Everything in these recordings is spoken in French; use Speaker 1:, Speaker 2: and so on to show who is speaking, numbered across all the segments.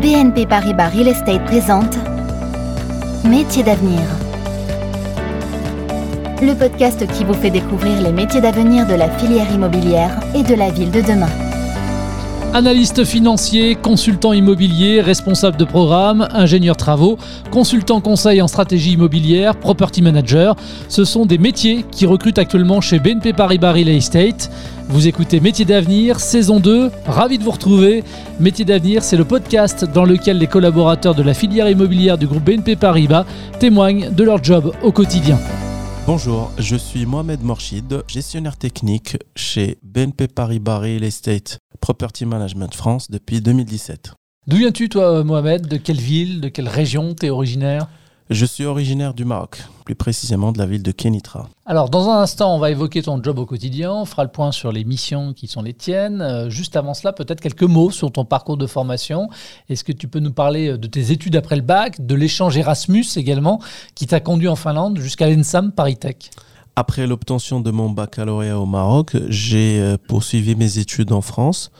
Speaker 1: BNP Paribas Real Estate présente Métiers d'avenir. Le podcast qui vous fait découvrir les métiers d'avenir de la filière immobilière et de la ville de demain.
Speaker 2: Analyste financier, consultant immobilier, responsable de programme, ingénieur travaux, consultant conseil en stratégie immobilière, property manager, ce sont des métiers qui recrutent actuellement chez BNP Paribas Real Estate. Vous écoutez Métiers d'avenir, saison 2, ravi de vous retrouver. Métiers d'avenir, c'est le podcast dans lequel les collaborateurs de la filière immobilière du groupe BNP Paribas témoignent de leur job au quotidien.
Speaker 3: Bonjour, je suis Mohamed Morchid, gestionnaire technique chez BNP Paribas Real Estate Property Management France depuis 2017.
Speaker 2: D'où viens-tu toi Mohamed? De quelle ville? De quelle région? T'es originaire?
Speaker 3: Je suis originaire du Maroc, plus précisément de la ville de Kenitra.
Speaker 2: Alors, dans un instant, on va évoquer ton job au quotidien, on fera le point sur les missions qui sont les tiennes. Euh, juste avant cela, peut-être quelques mots sur ton parcours de formation. Est-ce que tu peux nous parler euh, de tes études après le bac, de l'échange Erasmus également, qui t'a conduit en Finlande jusqu'à l'ENSAM Paris Tech?
Speaker 3: Après l'obtention de mon baccalauréat au Maroc, j'ai euh, poursuivi mes études en France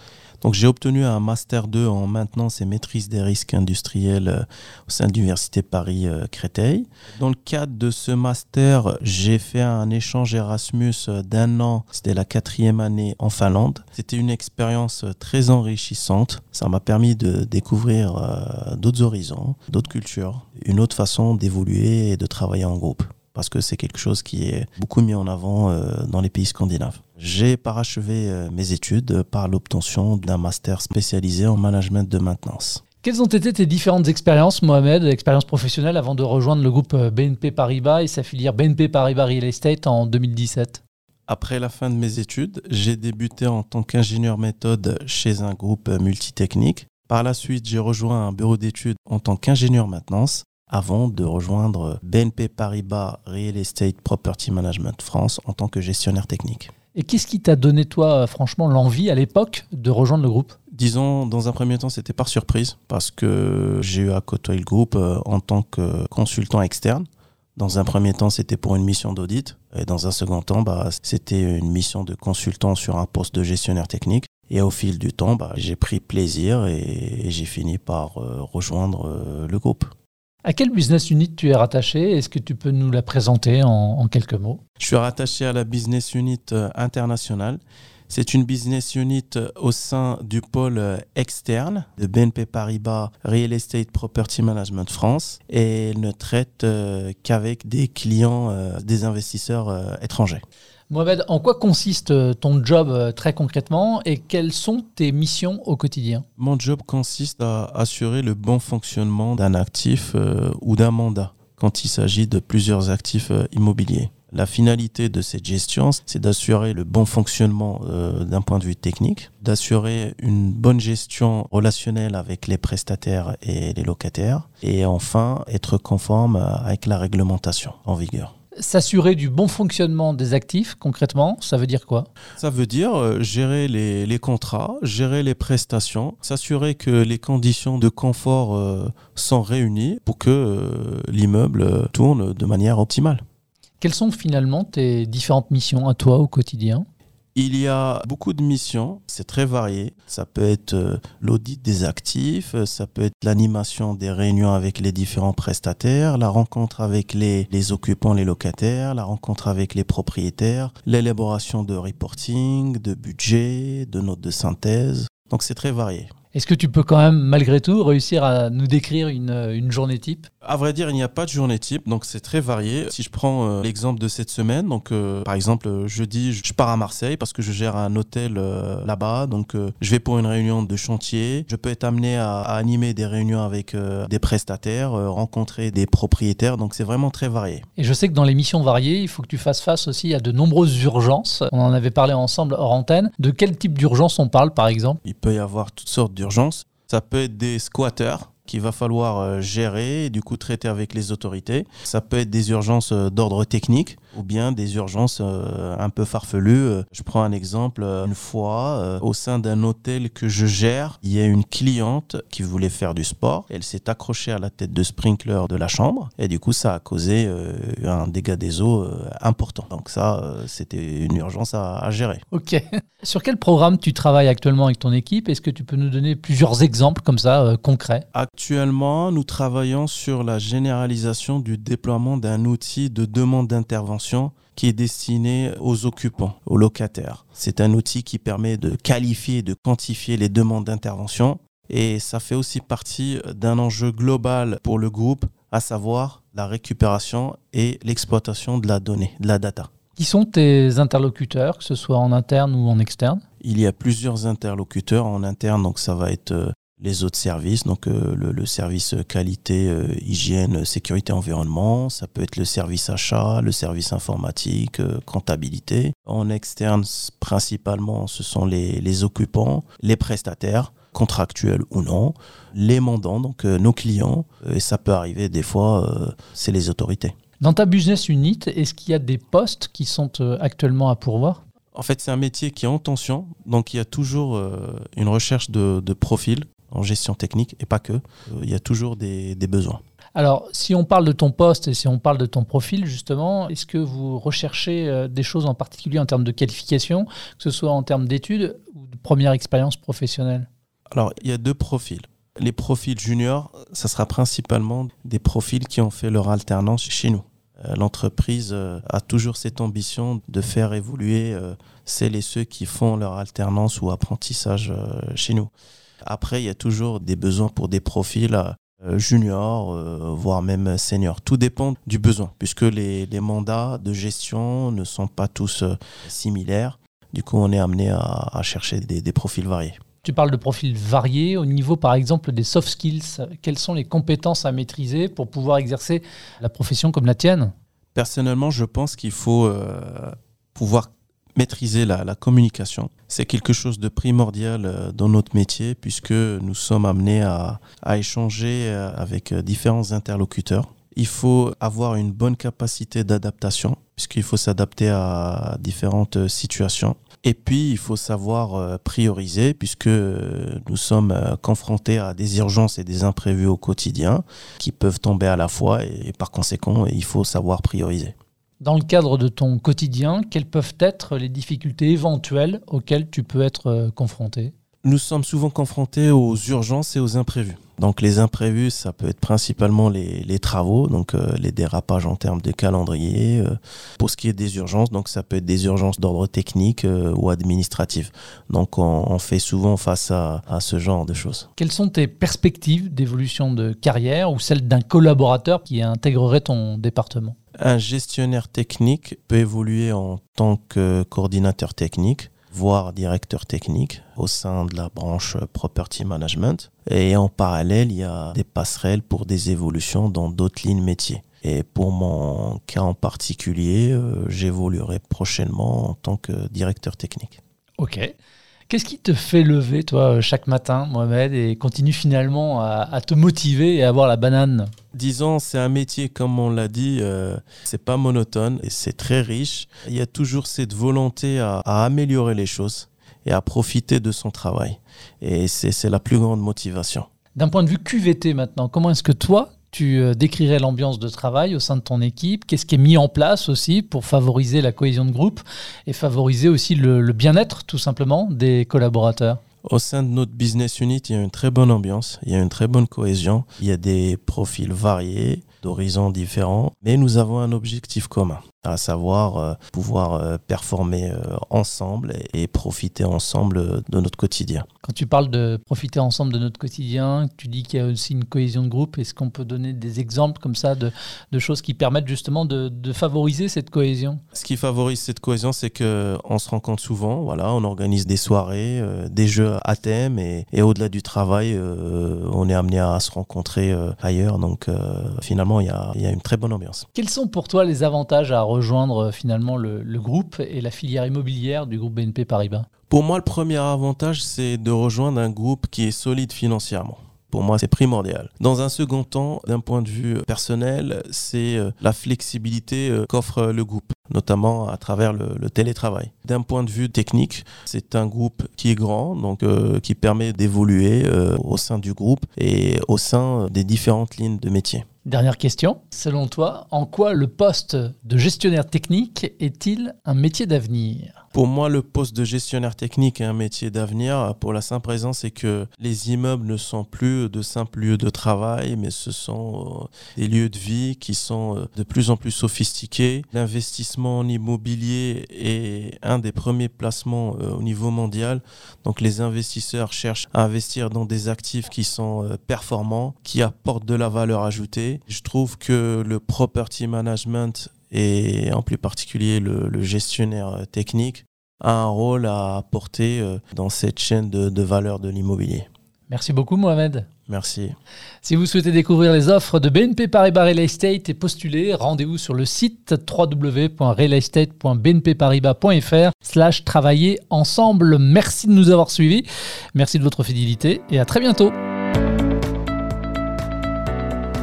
Speaker 3: donc j'ai obtenu un master 2 en maintenance et maîtrise des risques industriels euh, au sein de l'université Paris euh, Créteil. Dans le cadre de ce master, j'ai fait un échange Erasmus d'un an. C'était la quatrième année en Finlande. C'était une expérience très enrichissante. Ça m'a permis de découvrir d'autres horizons, d'autres cultures, une autre façon d'évoluer et de travailler en groupe parce que c'est quelque chose qui est beaucoup mis en avant dans les pays scandinaves. J'ai parachevé euh, mes études par l'obtention d'un master spécialisé en management de maintenance.
Speaker 2: Quelles ont été tes différentes expériences, Mohamed, expériences professionnelles avant de rejoindre le groupe euh, BNP Paribas et sa filière BNP Paribas Real Estate en 2017
Speaker 3: après la fin de mes études, j'ai débuté en tant qu'ingénieur méthode chez un groupe multitechnique. Par la suite, j'ai rejoint un bureau d'études en tant qu'ingénieur maintenance avant de rejoindre BNP Paribas Real Estate Property Management France en tant que gestionnaire technique.
Speaker 2: Et qu'est-ce qui t'a donné, toi, franchement, l'envie à l'époque de rejoindre le groupe?
Speaker 3: Disons, dans un premier temps, c'était par surprise, parce que j'ai eu à côtoyer le groupe euh, en tant que consultant externe. Dans un premier temps, c'était pour une mission d'audit. Et dans un second temps, bah, c'était une mission de consultant sur un poste de gestionnaire technique. Et au fil du temps, bah, j'ai pris plaisir et, j'ai fini par euh, rejoindre euh, le groupe.
Speaker 2: À quel business unit tu es rattaché? Est-ce que tu peux nous la présenter en, quelques mots?
Speaker 3: Je suis rattaché à la business unit euh, internationale. C'est une business unit euh, au sein du pôle euh, externe de BNP Paribas Real Estate Property Management France et elle ne traite qu'avec des clients, des investisseurs étrangers.
Speaker 2: Mohamed, en quoi consiste euh, ton job euh, très concrètement et quelles sont tes missions au quotidien?
Speaker 3: Mon job consiste à assurer le bon fonctionnement d'un actif euh, ou d'un mandat quand il s'agit de plusieurs actifs immobiliers. La finalité de cette gestion, c'est d'assurer le bon fonctionnement d'un point de vue technique, d'assurer une bonne gestion relationnelle avec les prestataires et les locataires, et enfin être conforme avec la réglementation en vigueur.
Speaker 2: S'assurer du bon fonctionnement des actifs, concrètement, ça veut dire quoi?
Speaker 3: Ça veut dire euh, gérer les, contrats, gérer les prestations, s'assurer que les conditions de confort euh, sont réunies pour que euh, l'immeuble tourne de manière optimale.
Speaker 2: Quelles sont finalement tes différentes missions à toi au quotidien?
Speaker 3: Il y a beaucoup de missions, c'est très varié. Ça peut être euh, l'audit des actifs, euh, ça peut être l'animation des réunions avec les différents prestataires, la rencontre avec les, les occupants, les locataires, la rencontre avec les propriétaires, l'élaboration de reporting, de budget, de notes de synthèse. Donc c'est très varié.
Speaker 2: Est-ce que tu peux quand même, malgré tout, réussir à nous décrire une, une journée type?
Speaker 3: À vrai dire, il n'y a pas de journée type, donc c'est très varié. Si je prends euh, l'exemple de cette semaine, donc euh, par exemple, euh, jeudi, je pars à Marseille parce que je gère un hôtel là-bas, donc je vais pour une réunion de chantier. Je peux être amené à, animer des réunions avec des prestataires, rencontrer des propriétaires, donc c'est vraiment très varié.
Speaker 2: Et je sais que dans les missions variées, il faut que tu fasses face aussi à de nombreuses urgences. On en avait parlé ensemble hors antenne. De quel type d'urgence on parle, par exemple?
Speaker 3: Il peut y avoir toutes sortes Ça peut être des squatteurs qu'il va falloir euh, gérer du coup traiter avec les autorités. Ça peut être des urgences euh, d'ordre technique. Ou bien des urgences euh, un peu farfelues. Euh, je prends un exemple. Une fois, au sein d'un hôtel que je gère, il y a une cliente qui voulait faire du sport. Elle s'est accrochée à la tête de sprinkler de la chambre et du coup, ça a causé un dégât des eaux important. Donc ça, c'était une urgence à, à gérer.
Speaker 2: Ok. Sur quel programme tu travailles actuellement avec ton équipe? Est-ce que tu peux nous donner plusieurs exemples comme ça, concrets?
Speaker 3: Actuellement, nous travaillons sur la généralisation du déploiement d'un outil de demande d'intervention qui est destiné aux occupants, aux locataires. C'est un outil qui permet de qualifier et de quantifier les demandes d'intervention et ça fait aussi partie d'un enjeu global pour le groupe, à savoir la récupération et l'exploitation de la donnée, de la data.
Speaker 2: Qui sont tes interlocuteurs, que ce soit en interne ou en externe?
Speaker 3: Il y a plusieurs interlocuteurs en interne, donc ça va être euh, les autres services, donc euh, le, service qualité, euh, hygiène, sécurité, environnement, ça peut être le service achat, le service informatique, euh, comptabilité. En externe, principalement, ce sont les, les, occupants, les prestataires, contractuels ou non, les mandants, donc nos clients, et ça peut arriver des fois, c'est les autorités.
Speaker 2: Dans ta business unit, est-ce qu'il y a des postes qui sont actuellement à pourvoir?
Speaker 3: En fait, c'est un métier qui est en tension, donc il y a toujours une recherche de, de profils en gestion technique et pas que. Euh, il y a toujours des, besoins.
Speaker 2: Alors, si on parle de ton poste et si on parle de ton profil, justement, est-ce que vous recherchez euh, des choses en particulier en termes de qualification, que ce soit en termes d'études ou de première expérience professionnelle?
Speaker 3: Alors, il y a deux profils. Les profils juniors, ça sera principalement des profils qui ont fait leur alternance chez nous. Euh, l'entreprise a toujours cette ambition de faire évoluer celles et ceux qui font leur alternance ou apprentissage chez nous. Après, il y a toujours des besoins pour des profils euh, juniors, euh, voire même seniors. Tout dépend du besoin, puisque les, mandats de gestion ne sont pas tous euh, similaires. Du coup, on est amené à, chercher des, des, profils variés.
Speaker 2: Tu parles de profils variés au niveau, par exemple, des soft skills. Quelles sont les compétences à maîtriser pour pouvoir exercer la profession comme la tienne?
Speaker 3: Personnellement, je pense qu'il faut pouvoir maîtriser la, communication. C'est quelque chose de primordial euh, dans notre métier puisque nous sommes amenés à, échanger euh, avec euh, différents interlocuteurs. Il faut avoir une bonne capacité d'adaptation puisqu'il faut s'adapter à différentes situations. Et puis, il faut savoir prioriser puisque nous sommes confrontés à des urgences et des imprévus au quotidien qui peuvent tomber à la fois et par conséquent, il faut savoir prioriser.
Speaker 2: Dans le cadre de ton quotidien, quelles peuvent être les difficultés éventuelles auxquelles tu peux être euh, confronté?
Speaker 3: Nous sommes souvent confrontés aux urgences et aux imprévus. Donc les imprévus, ça peut être principalement les, travaux, donc euh, les dérapages en termes de calendrier. Euh. pour ce qui est des urgences, donc ça peut être des urgences d'ordre technique ou administratif. Donc on, fait souvent face à, à, ce genre de choses.
Speaker 2: Quelles sont tes perspectives d'évolution de carrière ou celles d'un collaborateur qui intégrerait ton département?
Speaker 3: Un gestionnaire technique peut évoluer en tant que coordinateur technique, voire directeur technique au sein de la branche Property Management. Et en parallèle, il y a des passerelles pour des évolutions dans d'autres lignes métiers. Et pour mon cas en particulier, euh, j'évoluerai prochainement en tant que directeur technique.
Speaker 2: Ok. Qu'est-ce qui te fait lever, toi, chaque matin, Mohamed, et continue finalement à, te motiver et à avoir la banane
Speaker 3: Disons, c'est un métier, comme on l'a dit, euh, c'est pas monotone et c'est très riche. Il y a toujours cette volonté à, à améliorer les choses et à profiter de son travail. Et c'est la plus grande motivation.
Speaker 2: D'un point de vue QVT maintenant, comment est-ce que toi, tu euh, décrirais l'ambiance de travail au sein de ton équipe? Qu'est-ce qui est mis en place aussi pour favoriser la cohésion de groupe et favoriser aussi le, bien-être tout simplement des collaborateurs?
Speaker 3: Au sein de notre business unit, il y a une très bonne ambiance, il y a une très bonne cohésion, il y a des profils variés, d'horizons différents, mais nous avons un objectif commun à savoir euh, pouvoir euh, performer euh, ensemble et, profiter ensemble de notre quotidien.
Speaker 2: Quand tu parles de profiter ensemble de notre quotidien, tu dis qu'il y a aussi une cohésion de groupe. Est-ce qu'on peut donner des exemples comme ça de, de choses qui permettent justement de, de, favoriser cette cohésion?
Speaker 3: Ce qui favorise cette cohésion, c'est qu'on se rencontre souvent. Voilà, on organise des soirées, des jeux à thème et, et au-delà du travail, on est amené à se rencontrer ailleurs. Donc finalement, il y a, y a une très bonne ambiance.
Speaker 2: Quels sont pour toi les avantages à rejoindre euh, finalement le, groupe et la filière immobilière du groupe BNP Paribas?
Speaker 3: Pour moi, le premier avantage, c'est de rejoindre un groupe qui est solide financièrement. Pour moi, c'est primordial. Dans un second temps, d'un point de vue personnel, c'est euh, la flexibilité euh, qu'offre le groupe notamment à travers le, télétravail. D'un point de vue technique, c'est un groupe qui est grand, donc euh, qui permet d'évoluer au sein du groupe et au sein des différentes lignes de métier.
Speaker 2: Dernière question. Selon toi, en quoi le poste de gestionnaire technique est-il un métier d'avenir?
Speaker 3: Pour moi, le poste de gestionnaire technique est un métier d'avenir pour la simple raison, c'est que les immeubles ne sont plus de simples lieux de travail, mais ce sont euh, des lieux de vie qui sont euh, de plus en plus sophistiqués. L'investissement en immobilier est un des premiers placements euh, au niveau mondial. Donc les investisseurs cherchent à investir dans des actifs qui sont performants, qui apportent de la valeur ajoutée je trouve que le property management et en plus particulier le, gestionnaire technique a un rôle à apporter euh, dans cette chaîne de, valeur de l'immobilier.
Speaker 2: Merci beaucoup Mohamed.
Speaker 3: Merci.
Speaker 2: Si vous souhaitez découvrir les offres de BNP Paribas Real Estate et postuler, rendez-vous sur le site www.realestate.bnpparibas.fr slash travailler ensemble. Merci de nous avoir suivis. Merci de votre fidélité et à très bientôt.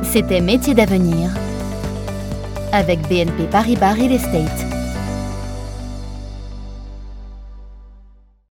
Speaker 1: C'était Métier d'avenir avec BNP Paribas Real Estate.